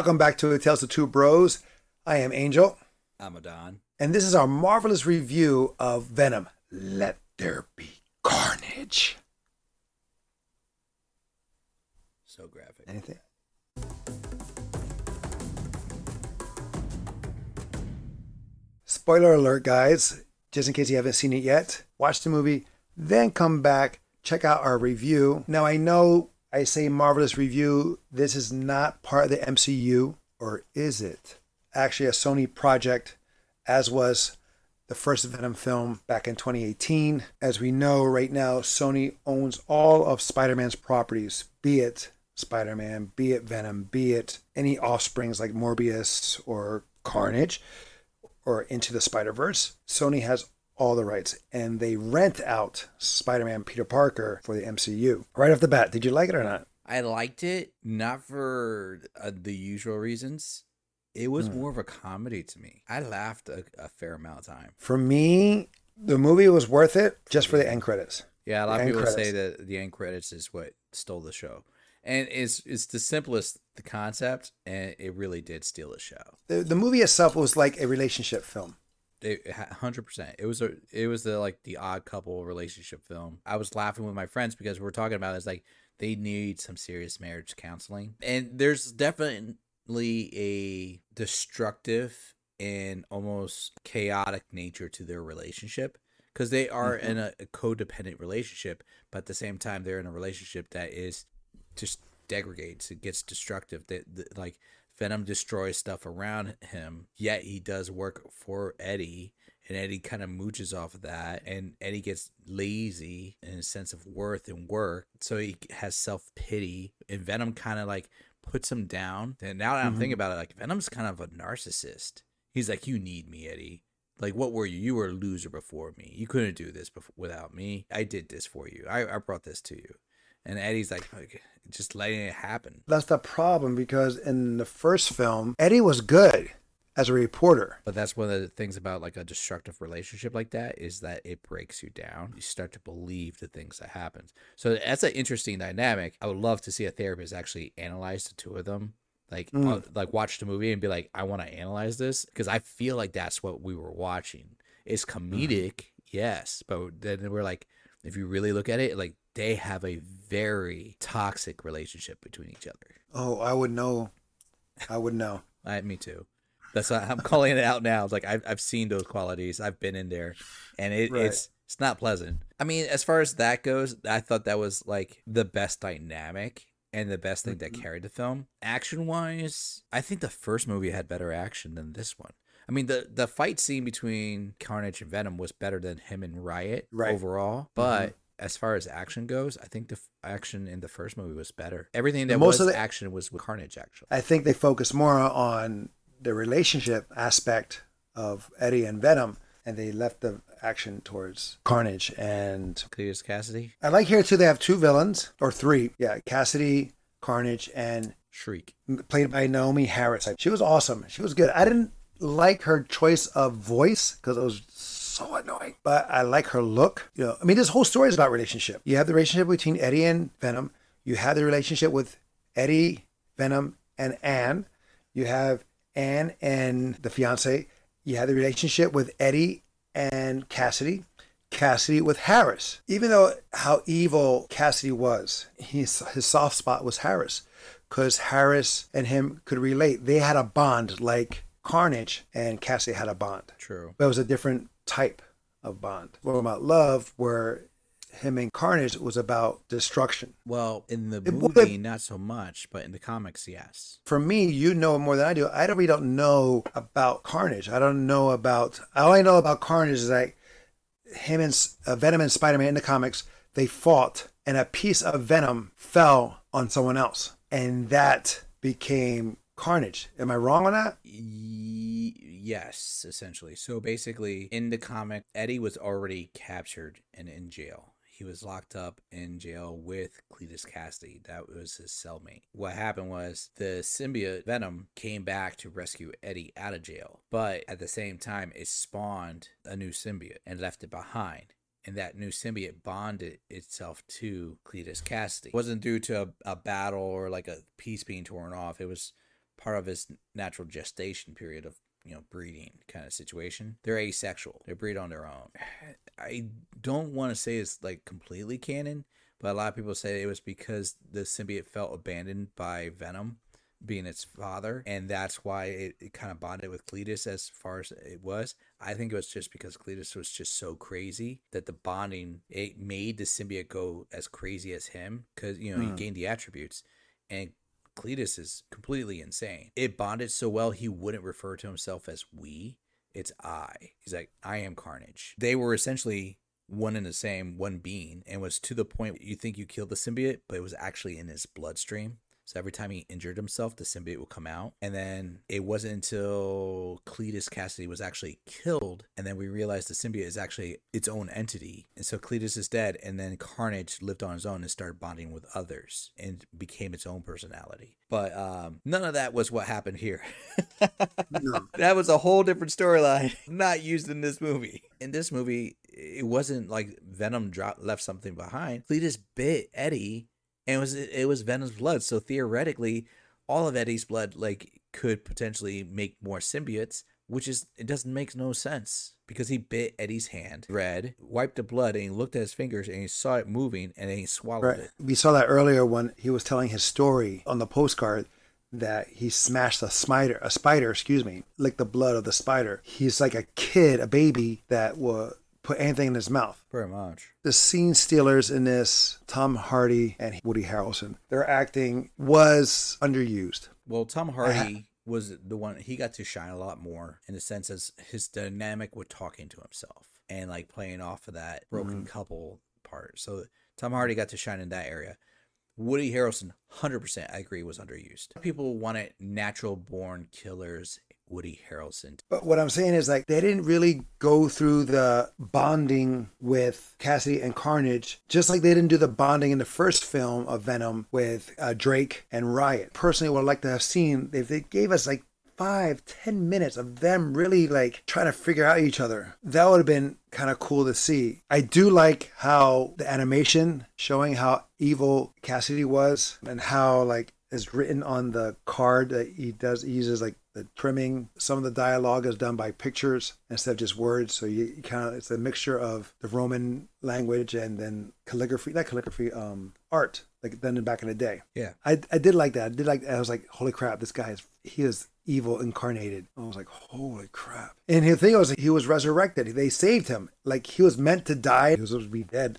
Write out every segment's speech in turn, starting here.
Welcome back to Tales of Two Bros. I am Angel, I'm a Don. and this is our marvelous review of Venom. Let there be carnage. So graphic. Anything? Spoiler alert, guys. Just in case you haven't seen it yet, watch the movie, then come back, check out our review. Now, I know I say marvelous review. This is not part of the MCU, or is it? Actually, a Sony project, as was the first Venom film back in 2018. As we know, right now, Sony owns all of Spider Man's properties, be it Spider Man, be it Venom, be it any offsprings like Morbius or Carnage or Into the Spider Verse. Sony has all the rights and they rent out Spider Man Peter Parker for the MCU. Right off the bat, did you like it or not? I liked it, not for uh, the usual reasons. It was Hmm. more of a comedy to me. I laughed a, a fair amount of time. For me, the movie was worth it just for the end credits. Yeah, a lot The of people say that the end credits is what stole the show. And it's it's the simplest the concept and it really did steal the show. The, the movie itself was like a relationship film. Hundred percent. It was a it was the like the odd couple relationship film. I was laughing with my friends because we we're talking about it's like they need some serious marriage counseling, and there's definitely a destructive and almost chaotic nature to their relationship because they are mm-hmm. in a, a codependent relationship, but at the same time they're in a relationship that is just degrades. It gets destructive. That- like Venom destroys stuff around him, yet he does work for Eddie, and Eddie kind of mooches off of that, and Eddie gets lazy in a sense of worth and work, so he has self pity, and Venom kind of like puts him down. And now that I'm thinking mm-hmm. about it, like Venom's kind of a narcissist. He's like, "You need me, Eddie." Like, what were you? You were a loser before me. You couldn't do this before, without me. I did this for you. I, I brought this to you. And Eddie's like, just letting it happen. That's the problem because in the first film, Eddie was good as a reporter. But that's one of the things about like a destructive relationship like that is that it breaks you down. You start to believe the things that happens. So that's an interesting dynamic. I would love to see a therapist actually analyze the two of them. Like Mm. uh, like watch the movie and be like, I want to analyze this because I feel like that's what we were watching. It's comedic, yes, but then we're like, if you really look at it, like they have a very toxic relationship between each other. Oh, I would know. I would know. I, me too. That's why I'm calling it out now. It's like I've I've seen those qualities. I've been in there, and it, Right. it's it's not pleasant. I mean, as far as that goes, I thought that was like the best dynamic and the best thing that Mhm. carried the film. Action wise, I think the first movie had better action than this one. I mean, the the fight scene between Carnage and Venom was better than him and Riot Right. overall, but. As far as action goes, I think the f- action in the first movie was better. Everything that Most was of the- action was with Carnage, actually. I think they focus more on the relationship aspect of Eddie and Venom, and they left the action towards Carnage. And Cletus Kasady, I like here too. They have two villains or three. Yeah, Kasady, Carnage, and Shriek. played by Naomie Harris. She was awesome. She was good. I didn't like her choice of voice because it was so annoying, but I like her look. You know, I mean, this whole story is about relationship. You have the relationship between Eddie and Venom. You have the relationship with Eddie, Venom, and Anne. You have Anne and the fiance. You have the relationship with Eddie and Kasady. Kasady with Harris. Even though how evil Kasady was, his his soft spot was Harris, because Harris and him could relate. They had a bond like Carnage and Kasady had a bond, True. but it was a different type of bond. What about love, where him and Carnage was about destruction. Well, in the It movie, not so much, but in the comics, yes. For me, you know more than I do. I don't really don't know about Carnage. I don't know about. All I know about Carnage is that him and uh, Venom and Spider Man in the comics they fought, and a piece of Venom fell on someone else, and that became Carnage. Am I wrong on that? Yes, essentially. So basically, in the comic, Eddie was already captured and in jail. He was locked up in jail with Cletus Kasady. That was his cellmate. What happened was the symbiote Venom came back to rescue Eddie out of jail, but at the same time, it spawned a new symbiote and left it behind. And that new symbiote bonded itself to Cletus Kasady. It wasn't due to a, a battle or like a piece being torn off. It was part of his natural gestation period of you know breeding kind of situation. They're asexual. They breed on their own. I don't want to say it's like completely canon, but a lot of people say it was because the symbiote felt abandoned by Venom being its father, and that's why it, it kind of bonded with Cletus as far as it was. I think it was just because Cletus was just so crazy that the bonding it made the symbiote go as crazy as him because you know he mm. gained the attributes, and Cletus is completely insane. It bonded so well he wouldn't refer to himself as we. It's I. He's like, I am Carnage. They were essentially one and the same, one being, and was to the point you think you killed the symbiote, but it was actually in his bloodstream. So every time he injured himself, the symbiote would come out. And then it wasn't until Cletus Kasady was actually killed, and then we realized the symbiote is actually its own entity. And so Cletus is dead, and then Carnage lived on his own and started bonding with others and became its own personality. But um, none of that was what happened here. No. that was a whole different storyline, not used in this movie. In this movie, it wasn't like Venom dropped left something behind. Cletus bit Eddie, and it was it was Venom's blood. So theoretically, all of Eddie's blood like could potentially make more symbiotes, which is it doesn't make no sense because he bit Eddie's hand, red, wiped the blood, and he looked at his fingers and he saw it moving, and then he swallowed Right. it. We saw that earlier when he was telling his story on the postcard that he smashed a spider, a spider, excuse me, licked the blood of the spider. He's like a kid, a baby that will put anything in his mouth. Pretty much. The scene stealers in this, Tom Hardy and Woody Harrelson, their acting was underused. Well, Tom Hardy was the one he got to shine a lot more in the sense as his dynamic with talking to himself and like playing off of that broken mm-hmm. couple part. So Tom Hardy got to shine in that area. Woody Harrelson, hundred percent, I agree, was underused. People wanted natural born killers. Woody Harrelson. But what I'm saying is like they didn't really go through the bonding with Kasady and Carnage, just like they didn't do the bonding in the first film of Venom with uh, Drake and Riot. Personally, what I'd like to have seen if they gave us like five, ten minutes of them really like trying to figure out each other. That would have been kind of cool to see. I do like how the animation showing how evil Kasady was and how like is written on the card that he does he uses like the trimming some of the dialogue is done by pictures instead of just words so you, you kind of it's a mixture of the roman language and then calligraphy not calligraphy um art like done back in the day Yeah. I, I did like that. I did like. That. I was like, holy crap, this guy is he is evil incarnated. I was like, holy crap. And the thing was, he was resurrected. They saved him. Like he was meant to die. He was supposed to be dead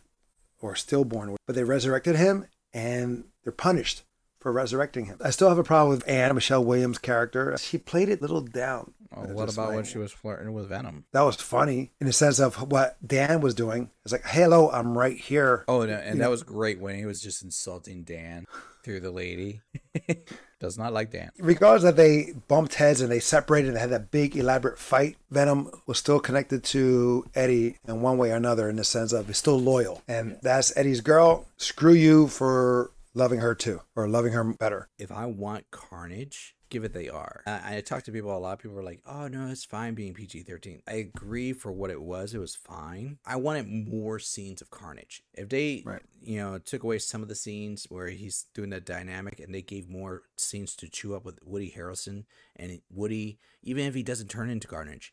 or stillborn, but they resurrected him, and they're punished for resurrecting him. I still have a problem with Anne Michelle Williams' character. She played it little down. Oh, what about when she was flirting with Venom? That was funny in the sense of what Dan was doing. It's like, hello, I'm right here. Oh, and, and that was great when he was just insulting Dan through the lady. Does not like Dan. regardless that they bumped heads and they separated and had that big elaborate fight, Venom was still connected to Eddie in one way or another in the sense of he's still loyal. And that's Eddie's girl. Screw you for loving her too, or loving her better. if I want Carnage, give it they are. I, I talk to people. A lot of people are like, "Oh no, it's fine being PG thirteen." I agree for what it was. It was fine. I wanted more scenes of Carnage. If they, Right. you know, took away some of the scenes where he's doing the dynamic, and they gave more scenes to chew up with Woody Harrelson and Woody, even if he doesn't turn into Carnage,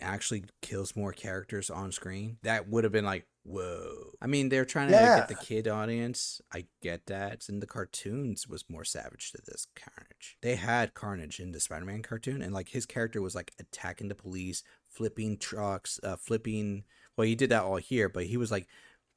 actually kills more characters on screen, that would have been like, whoa. I mean, they're trying to Yeah. get the kid audience. I get that. And the cartoons was more savage to this Carnage. They had Carnage in the Spider Man cartoon, and like his character was like attacking the police, flipping trucks, uh, flipping. Well, he did that all here, but he was like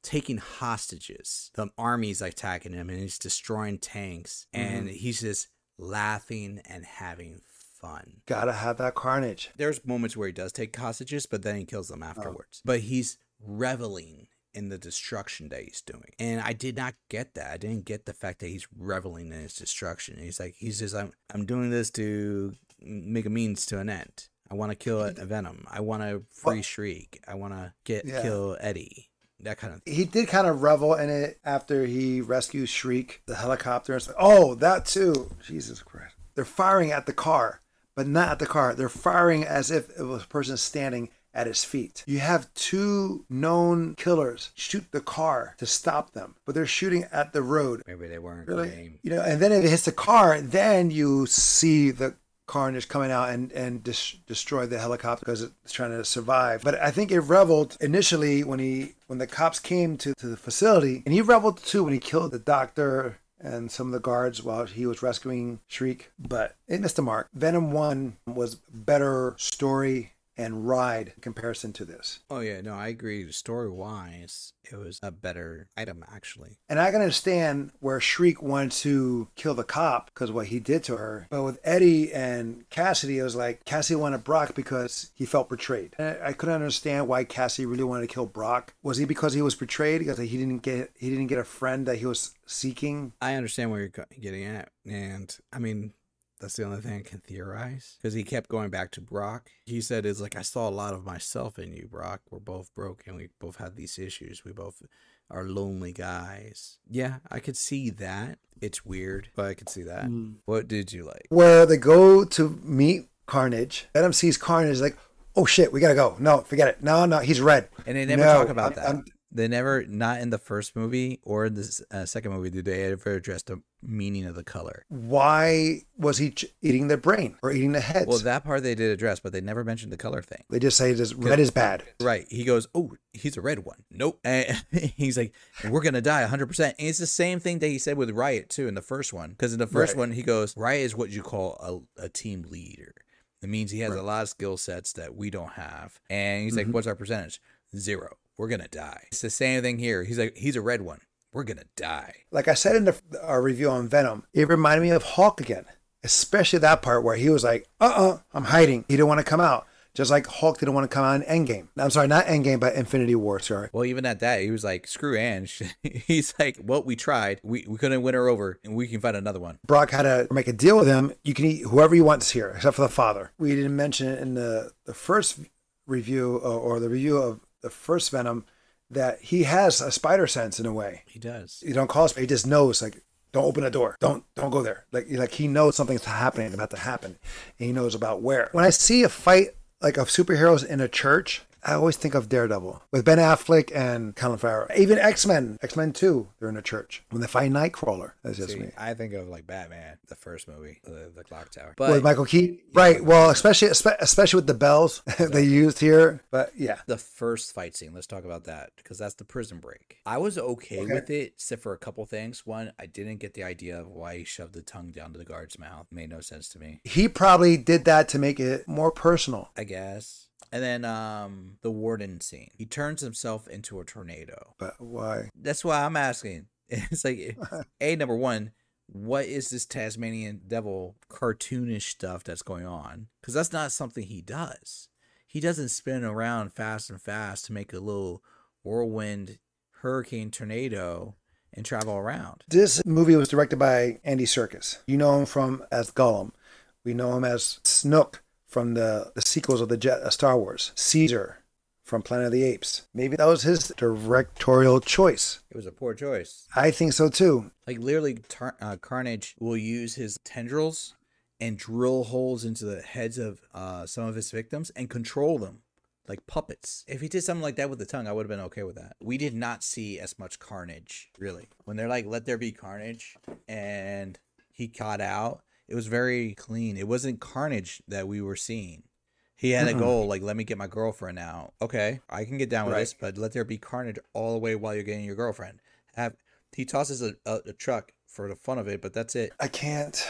taking hostages. The army's attacking him, and he's destroying tanks, and he's just laughing and having fun Gotta have that carnage. there's moments where he does take hostages, but then he kills them afterwards. But he's reveling in the destruction that he's doing. And I did not get that. I didn't get the fact that he's reveling in his destruction. He's like, he's just, I'm, I'm doing this to make a means to an end. I want to kill a, Venom. I want to free Shriek. I want to get Yeah. kill Eddie. That kind of thing. He did kind of revel in it after he rescues Shriek, the helicopter. It's like, oh, that too. Jesus Christ. They're firing at the car, but not at the car. They're firing as if it was a person standing at his feet. You have two known killers shoot the car to stop them, but they're shooting at the road. Maybe they weren't Really? game. You know, and then if it hits the car, then you see the carnage coming out and and dis- destroy the helicopter because it's trying to survive. But I think it reveled initially when he when the cops came to, to the facility, and he reveled too when he killed the doctor and some of the guards while he was rescuing Shriek. But it missed the mark. Venom One was better story and ride in comparison to this. Oh yeah, no, I agree. Story wise, it was a better item actually. And I can understand where Shriek wanted to kill the cop because what he did to her. But with Eddie and Kasady, it was like Kasady wanted Brock because he felt betrayed. And I I couldn't understand why Kasady really wanted to kill Brock. Was he because he was betrayed because he didn't get he didn't get a friend that he was seeking? I understand where you're getting at, and I mean that's the only thing I can theorize because he kept going back to Brock. He said, "It's like I saw a lot of myself in you, Brock. We're both broken. We both had these issues. We both are lonely guys." Yeah, I could see that. It's weird, but I could see that. What did you like? Where they go to meet Carnage. Venom sees Carnage like, oh shit, we gotta go. No, forget it. No, no, he's red. And they never No, talk about I'm- that. I'm- they never, not in the first movie or in the uh, second movie, did they ever address the meaning of the color. Why was he ch- eating their brain or eating the heads? Well, that part they did address, but they never mentioned the color thing. they just say this red is bad. Right. He goes, Oh, he's a red one. Nope. And he's like, We're going to die 100%. And it's the same thing that he said with Riot, too, in the first one. Because in the first Right. one, he goes, Riot is what you call a, a team leader. It means he has a lot of skill sets that we don't have. And he's like, mm-hmm. What's our percentage? Zero. We're going to die. It's the same thing here. He's like, He's a red one. We're going to die. Like I said in the, our review on Venom, it reminded me of Hulk again, especially that part where he was like, uh uh-uh, I'm hiding. He didn't want to come out. Just like Hulk didn't want to come out in Endgame. I'm sorry, not Endgame, but Infinity War, sorry. Well, even at that, he was like, Screw Anne. he's like, Well, we tried. We, we couldn't win her over, and we can find another one. Brock had to make a deal with him. You can eat whoever you want here, except for the father. We didn't mention it in the, the first review or, or the review of the first Venom that he has a spider sense in a way. He does. You don't call he just knows like don't open the door. Don't don't go there. Like like he knows something's happening about to happen. And he knows about where. When I see a fight like of superheroes in a church, I always think of Daredevil with Ben Affleck and Colin Farrell. Even X Men, X Men Two, they're in a church when they fight Nightcrawler. That's just See, me. I think of like Batman, the first movie, the, the Clock Tower. but, with Michael Keaton, right? Well, especially especially with the bells they used here. But yeah, the first fight scene, let's talk about that because that's the prison break. I was okay, Okay. with it, except for a couple things. One, I didn't get the idea of why he shoved the tongue down to the guard's mouth. It made no sense to me. he probably did that to make it more personal. I guess. And then um the warden scene. He turns himself into a tornado. But why? That's why I'm asking. It's like a number one. What is this Tasmanian devil cartoonish stuff that's going on? Because that's not something he does. He doesn't spin around fast and fast to make a little whirlwind, hurricane, tornado, and travel around. This movie was directed by Andy Serkis. You know him from as Gollum. We know him as Snoke from the, the sequels of the Jet, uh, Star Wars. Caesar from Planet of the Apes. Maybe that was his directorial choice. It was a poor choice. I think so too. Like literally, Tar- uh, Carnage will use his tendrils and drill holes into the heads of uh, some of his victims and control them like puppets. If he did something like that with the tongue, I would have been okay with that. We did not see as much carnage, really. When they're like, "Let there be carnage," and he got out, it was very clean. It wasn't carnage that we were seeing. He had a Mm-mm. goal, like, let me get my girlfriend out. Okay, I can get down with Right. this, but let there be carnage all the way while you're getting your girlfriend. Have he tosses a, a, a truck for the fun of it, but that's it. I can't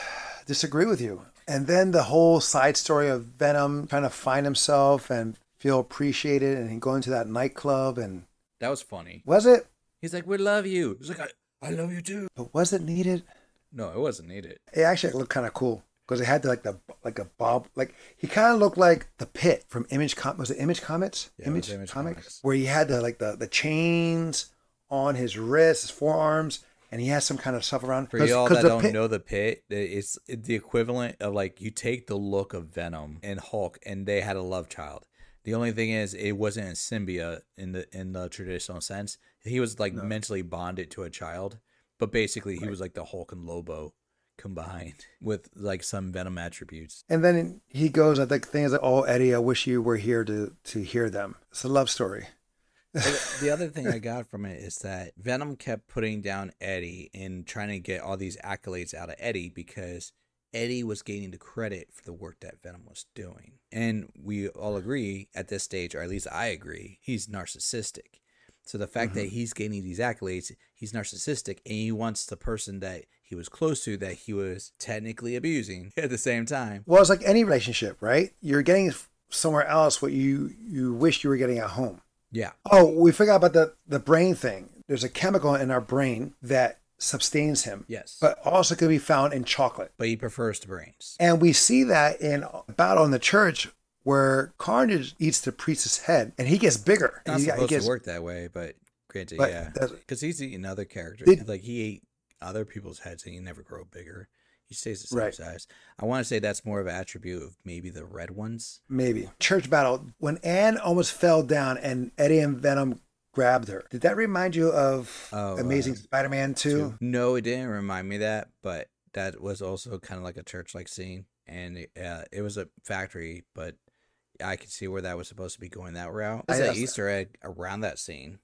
disagree with you. And then the whole side story of Venom trying to find himself and feel appreciated and going to that nightclub and That was funny. was it? He's like, "We love you." He's like, "I, I love you too." But was it needed? No, it wasn't needed. It actually looked kind of cool because it had like the like a bob like he kind of looked like the Pitt from Image Com was it Image Comics Yeah, was Image Comics. where he had the like the the chains on his wrists, his forearms, and he has some kind of stuff around. for y'all that don't pit- know the Pitt, it's the equivalent of like you take the look of Venom and Hulk, and they had a love child. The only thing is, it wasn't a symbiote in the in the traditional sense. He was like mentally bonded to a child, but basically he was like the Hulk and Lobo combined with like some Venom attributes. And then he goes, I think things like, "Oh, Eddie, I wish you were here to to hear them." It's a love story. the other thing I got from it is that Venom kept putting down Eddie and trying to get all these accolades out of Eddie because Eddie was gaining the credit for the work that Venom was doing. And we all agree at this stage, or at least I agree, he's narcissistic. So the fact Mm-hmm. that he's gaining these accolades, he's narcissistic and he wants the person that he was close to that he was technically abusing at the same time. Well, it's like any relationship, right? You're getting somewhere else what you you wish you were getting at home. Yeah. Oh, we forgot about the the brain thing. There's a chemical in our brain that sustains him, Yes. but also can be found in chocolate. but he prefers the brains. And we see that in a battle in the church where Carnage eats the priest's head and he gets bigger. Not He- he supposed gets- to work that way, but granted, yeah. Because he's eating other characters. Like he ate other people's heads and he never grow bigger. He stays the same Right. size. I want to say that's more of an attribute of maybe the red ones. Maybe. Church battle. When Anne almost fell down and Eddie and Venom grabbed her. Did that remind you of Oh, Amazing uh, Spider-Man 2? No, it didn't remind me that, but that was also kind of like a church like scene. And it, uh, it was a factory, but I could see where that was supposed to be going that route. There's I- an Easter egg around that scene,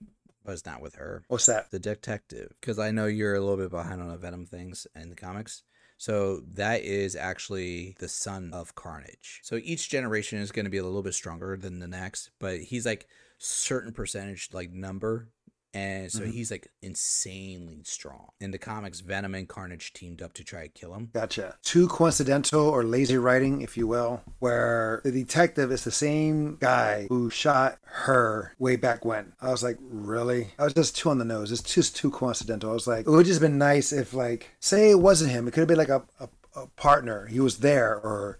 but it's not with her. What's that? the detective because i know you're a little bit behind on the venom things in the comics so that is actually the son of carnage so each generation is going to be a little bit stronger than the next but he's like certain percentage like number and so Mhm. he's like insanely strong in the comics venom and carnage teamed up to try to kill him Gotcha. Too coincidental or lazy writing, if you will, where the detective is the same guy who shot her way back when. I was like, really? I was just too on the nose. It's just too coincidental. I was like, it would just been nice if, like, say it wasn't him. It could have been like a, a, a partner. He was there, or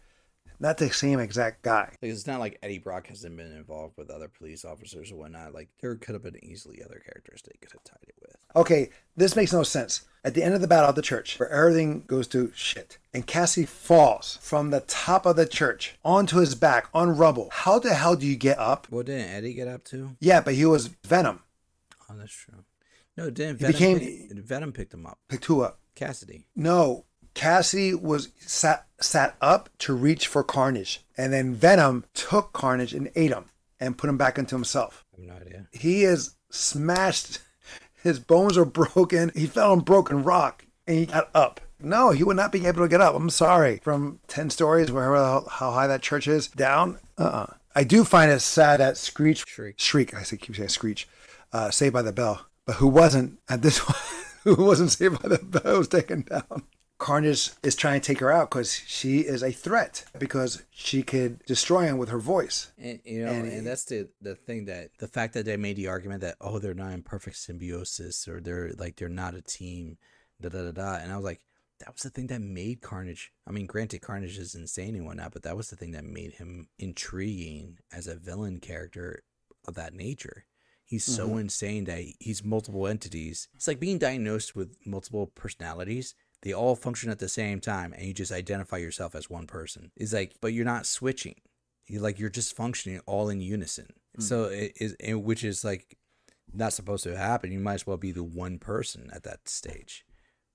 not the same exact guy. like it's not like eddie brock hasn't been involved with other police officers or whatnot like there could have been easily other characters they could have tied it with Okay, this makes no sense. At the end of the battle of the church, where everything goes to shit, and Cassie falls from the top of the church onto his back on rubble. How the hell do you get up? what didn't eddie get up to Yeah, but he was Venom. Oh, that's true. No, didn't Venom, became- pick, Venom picked him up? Picked who up? Kasady. No, Cassie was sat sat up to reach for Carnage, and then Venom took Carnage and ate him and put him back into himself. I have no idea. He is smashed. His bones are broken. He fell on broken rock and he got up. No, he would not be able to get up. I'm sorry. From 10 stories, wherever how, high that church is, down, uh-uh. I do find it sad that Screech, Shriek. Shriek, I say, keep saying Screech, uh, Saved by the Bell, but who wasn't at this one, who wasn't Saved by the Bell was taken down. Carnage is trying to take her out because she is a threat because she could destroy him with her voice. And you know, And- and, that's the the thing that the fact that they made the argument that oh they're not in perfect symbiosis or they're like they're not a team, da da da da. And I was like, that was the thing that made Carnage. I mean, granted, Carnage is insane and whatnot, but that was the thing that made him intriguing as a villain character of that nature. He's so mm-hmm. insane that he's multiple entities. It's like being diagnosed with multiple personalities. They all function at the same time, and you just identify yourself as one person. It's like, but you're not switching. You like you're just functioning all in unison. So it is, and which is like not supposed to happen. You might as well be the one person at that stage.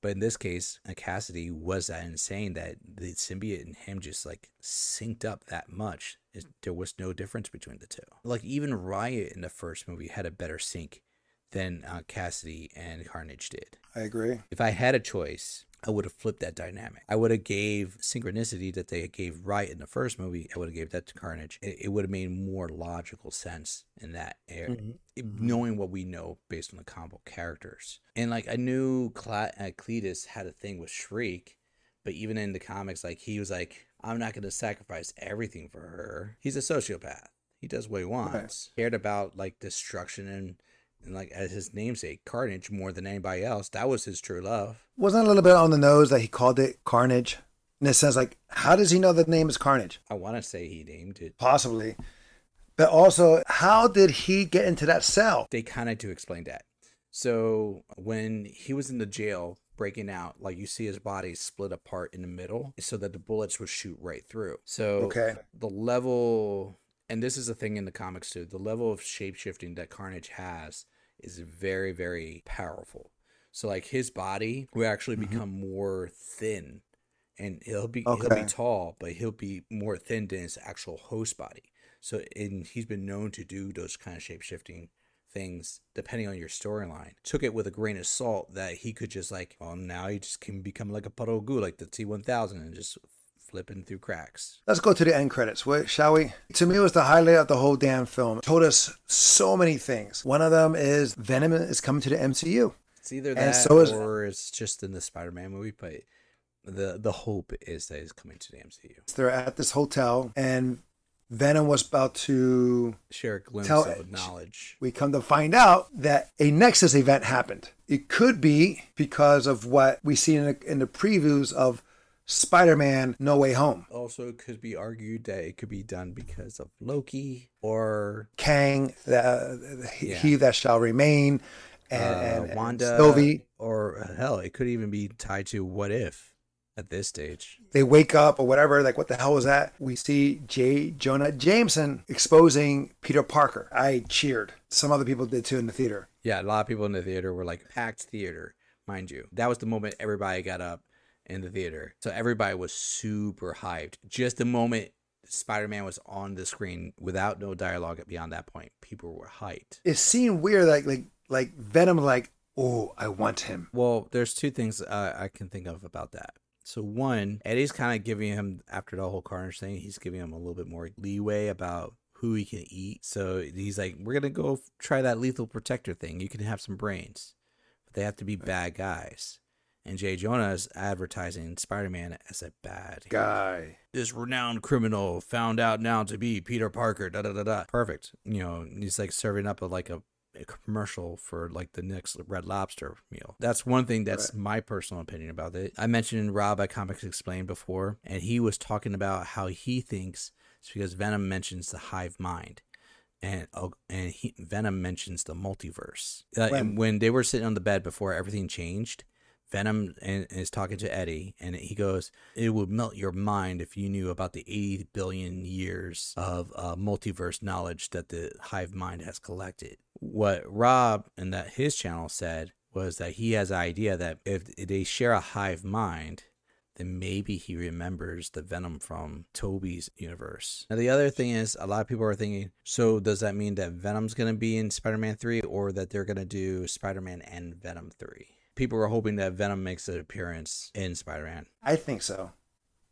But in this case, uh, Kasady was that insane that the symbiote and him just like synced up that much. It, there was no difference between the two. Like even Riot in the first movie had a better sync than uh, Kasady and Carnage did. I agree. If I had a choice, I would have flipped that dynamic. I would have gave synchronicity that they gave right in the first movie. I would have gave that to Carnage. It, it would have made more logical sense in that area, knowing what we know based on the combo characters. And like I knew Cla- uh, Cletus had a thing with Shriek, but even in the comics, like he was like, "I'm not going to sacrifice everything for her." He's a sociopath. He does what he wants. Cared about like destruction and. And like as his namesake, Carnage, more than anybody else, that was his true love. Wasn't a little bit on the nose that he called it Carnage? In a sense, like, how does he know the name is Carnage? I want to say he named it. Possibly. But also, how did he get into that cell? They kind of do explain that. So when he was in the jail breaking out, like you see his body split apart in the middle so that the bullets would shoot right through. So Okay. the level, and this is a thing in the comics too, the level of shapeshifting that Carnage has is very, very powerful. So like his body will actually mm-hmm. become more thin and he'll be he'll be tall, but he'll be more thin than his actual host body. So, and he's been known to do those kind of shapeshifting things depending on your storyline. Took it with a grain of salt that he could just like, well, now he just can become like a puddle of goo, like the T one thousand, and just flipping through cracks. Let's go to the end credits, shall we? To me, it was the highlight of the whole damn film. It told us so many things. One of them is Venom is coming to the MCU. It's either that so is- or it's just in the Spider Man movie, but the the hope is that it's coming to the MCU. They're at this hotel, and Venom was about to. Share a glimpse Tell- of knowledge. We come to find out that a Nexus event happened. It could be because of what we see in the, in the previews of Spider-Man: No Way Home. Also, it could be argued that it could be done because of Loki or Kang, the, he, Yeah. he that shall remain, and, uh, and- and Wanda, Sylvie. or uh, hell, it could even be tied to What If at this stage. they wake up or whatever, like, what the hell was that? We see J. Jonah Jameson exposing Peter Parker. I cheered. Some other people did too in the theater. Yeah, a lot of people in the theater were like packed theater, mind you. That was the moment everybody got up in the theater. So everybody was super hyped. Just the moment Spider-Man was on the screen without no dialogue beyond that point, people were hyped. It seemed weird, like, like, like Venom, like, oh, I want him. Well, there's two things uh, I can think of about that. So one, Eddie's kind of giving him after the whole Carnage thing, he's giving him a little bit more leeway about who he can eat. So he's like, "We're gonna go try that lethal protector thing. You can have some brains, but they have to be bad guys." And Jay Jonah is advertising Spider-Man as a bad Guy. this renowned criminal found out now to be Peter Parker. Da da da da. Perfect. You know, he's like serving up a like a, a commercial for like the next Red Lobster meal. That's one thing. That's my personal opinion about it. I mentioned Rob at Comics Explained before, and he was talking about how he thinks it's because Venom mentions the hive mind. And oh, and he, Venom mentions the multiverse. Uh, When? and when they were sitting on the bed before everything changed, Venom is talking to Eddie, and he goes, "It would melt your mind if you knew about the 80 billion years of uh, multiverse knowledge that the hive mind has collected." What Rob and that his channel said was that he has an idea that if they share a hive mind, then maybe he remembers the Venom from Tobey's universe. Now, the other thing is, a lot of people are thinking, so does that mean that Venom's going to be in Spider Man 3 or that they're going to do Spider Man and Venom 3? People were hoping that Venom makes an appearance in Spider Man. I think so.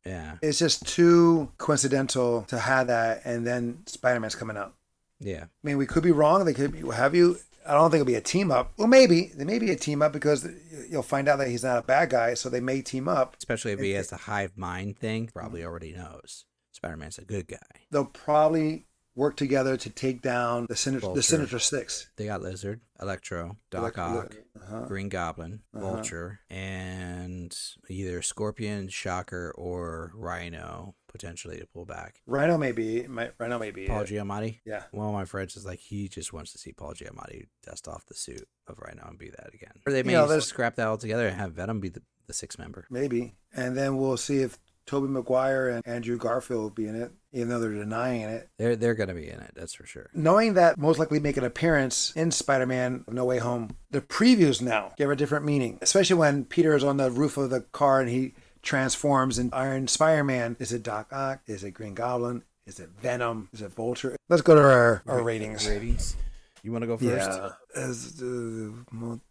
Yeah. It's just too coincidental to have that, and then Spider Man's coming out. Yeah. I mean, we could be wrong. They could be, have you. I don't think it'll be a team up. Well, maybe there may be a team up because you'll find out that he's not a bad guy, so they may team up. Especially if he has the hive mind thing, probably already knows Spider Man's a good guy. They'll probably work together to take down the Sinister, the Sinister Six. They got Lizard, Electro, Doc Elec- Ock, uh-huh. Green Goblin, Uh-huh. Vulture, and either Scorpion, Shocker, or Rhino potentially to pull back. Rhino may be. My, Rhino may be. Paul it. Giamatti. Yeah. One of my friends is like he just wants to see Paul Giamatti dust off the suit of Rhino and be that again. Or they may know, there's- scrap that altogether and have Venom be the, the sixth member. Maybe. And then we'll see if Tobey Maguire and Andrew Garfield will be in it, even though they're denying it. They're they're gonna be in it, that's for sure. Knowing that most likely make an appearance in Spider-Man No Way Home, the previews now give a different meaning, especially when Peter is on the roof of the car and he transforms in Iron Spider-Man. Is it Doc Ock? Is it Green Goblin? Is it Venom? Is it Vulture? Let's go to our, our ratings. Ratings. You want to go first? Yeah. As uh,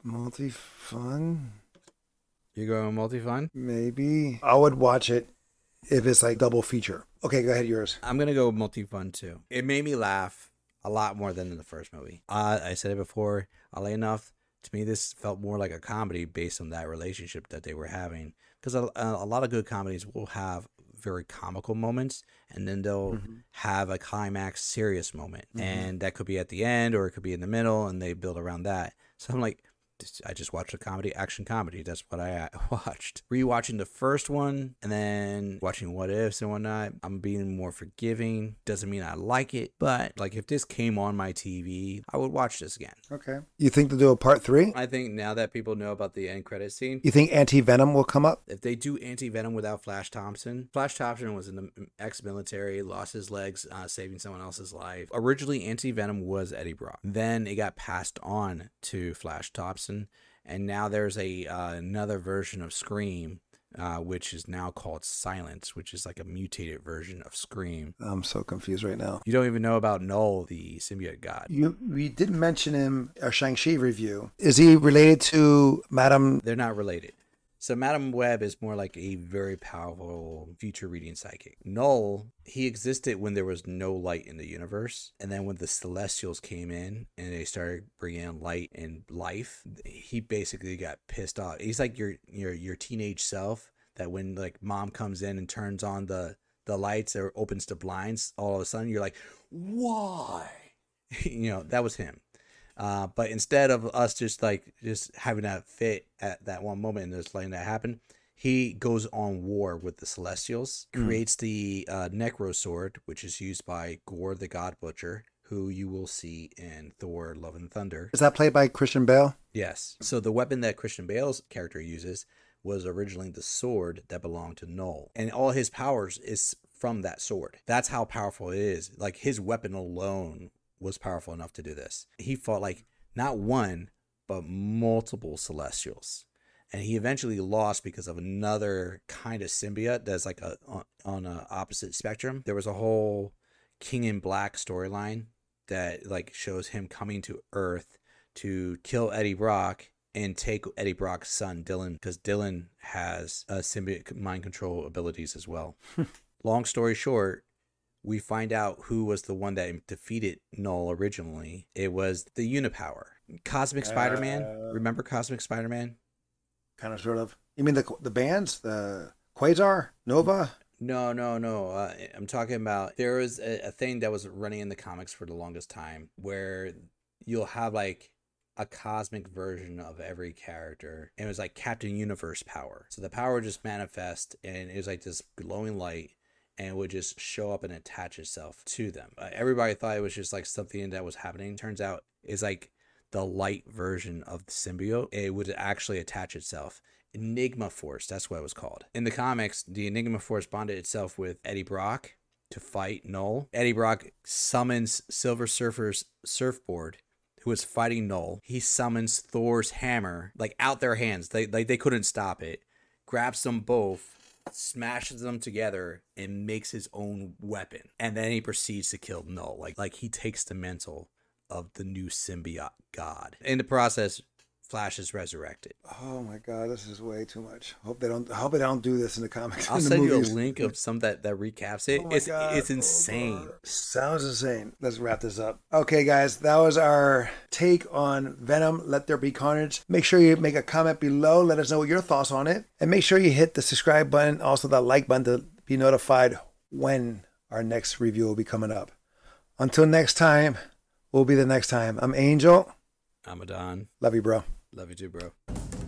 multi fun, You go multi fun? maybe. I would watch it if it's like double feature. Okay, go ahead, yours. I'm gonna go multi fun too. It made me laugh a lot more than in the first movie. Uh, I said it before. Oddly enough, to me, this felt more like a comedy based on that relationship that they were having. Because a, a lot of good comedies will have very comical moments, and then they'll Mhm. have a climax serious moment, Mhm. and that could be at the end or it could be in the middle, and they build around that. So I'm like. I just watched a comedy, action comedy. That's what I watched. Rewatching the first one and then watching What Ifs and whatnot, I'm being more forgiving. Doesn't mean I like it, but like if this came on my TV, I would watch this again. Okay. You think they'll do a part three? I think now that people know about the end credit scene, You think Anti Venom will come up? if they do anti venom without Flash Thompson, Flash Thompson was in the ex military, lost his legs uh, saving someone else's life. Originally, anti venom was Eddie Brock. Then it got passed on to Flash Thompson, and now there's a uh, another version of Scream. uh, which is now called Silence, which is like a mutated version of Scream. I'm so confused right now. You don't even know about Knull, the symbiote god. You we didn't mention him our Shang-Chi review. Is he related to Madam They're not related. So Madam Web is more like a very powerful future reading psychic. Knull, he existed when there was no light in the universe, and then when the Celestials came in and they started bringing in light and life, he basically got pissed off. He's like your your your teenage self that when like mom comes in and turns on the the lights or opens the blinds, all of a sudden you're like, why? you know that was him. Uh, but instead of us just like just having that fit at that one moment and just letting that happen, he goes on war with the Celestials, Mm. creates the uh, Necro Sword, which is used by Gorr the God Butcher, who you will see in Thor: Love and Thunder. Is that played by Christian Bale? Yes. So the weapon that Christian Bale's character uses was originally the sword that belonged to Knull, and all his powers is from that sword. That's how powerful it is. Like his weapon alone was powerful enough to do this. He fought like not one, but multiple Celestials. And he eventually lost because of another kind of symbiote that's like a on, on a opposite spectrum. There was a whole King in Black storyline that like shows him coming to Earth to kill Eddie Brock and take Eddie Brock's son Dylan because Dylan has uh, symbiote mind control abilities as well. Long story short, we find out who was the one that defeated Knull originally. It was the Unipower. Cosmic Spider-Man. Uh, Remember Cosmic Spider-Man? Kind of, sort of. You mean the the bands, the Quasar, Nova? No, no, no. Uh, I'm talking about there was a, a thing that was running in the comics for the longest time where you'll have like a cosmic version of every character. And it was like Captain Universe power. So the power just manifest and it was like this glowing light and would just show up and attach itself to them. Uh, everybody thought it was just like something that was happening. Turns out it's like the light version of the symbiote. It would actually attach itself. Enigma Force, that's what it was called. In the comics, the Enigma Force bonded itself with Eddie Brock to fight Knull. Eddie Brock summons Silver Surfer's surfboard, who is fighting Knull. He summons Thor's hammer, like out their hands. They like they couldn't stop it. Grabs them both, smashes them together, and makes his own weapon. And then he proceeds to kill Knull. Like like he takes the mantle of the new symbiote god. In the process, Flash is resurrected. Oh my god, this is way too much. Hope they don't. Hope they don't do this in the comics. I'll in the send you a link of some that that recaps it. Oh it's God. it's Oh, insane. God. Sounds insane. Let's wrap this up. Okay, guys, that was our take on Venom. Let there be carnage. Make sure you make a comment below. Let us know your thoughts on it, and make sure you hit the subscribe button, also the like button to be notified when our next review will be coming up. Until next time, will be the next time. I'm Angel. I'm a Don. Love you, bro. Love you too, bro.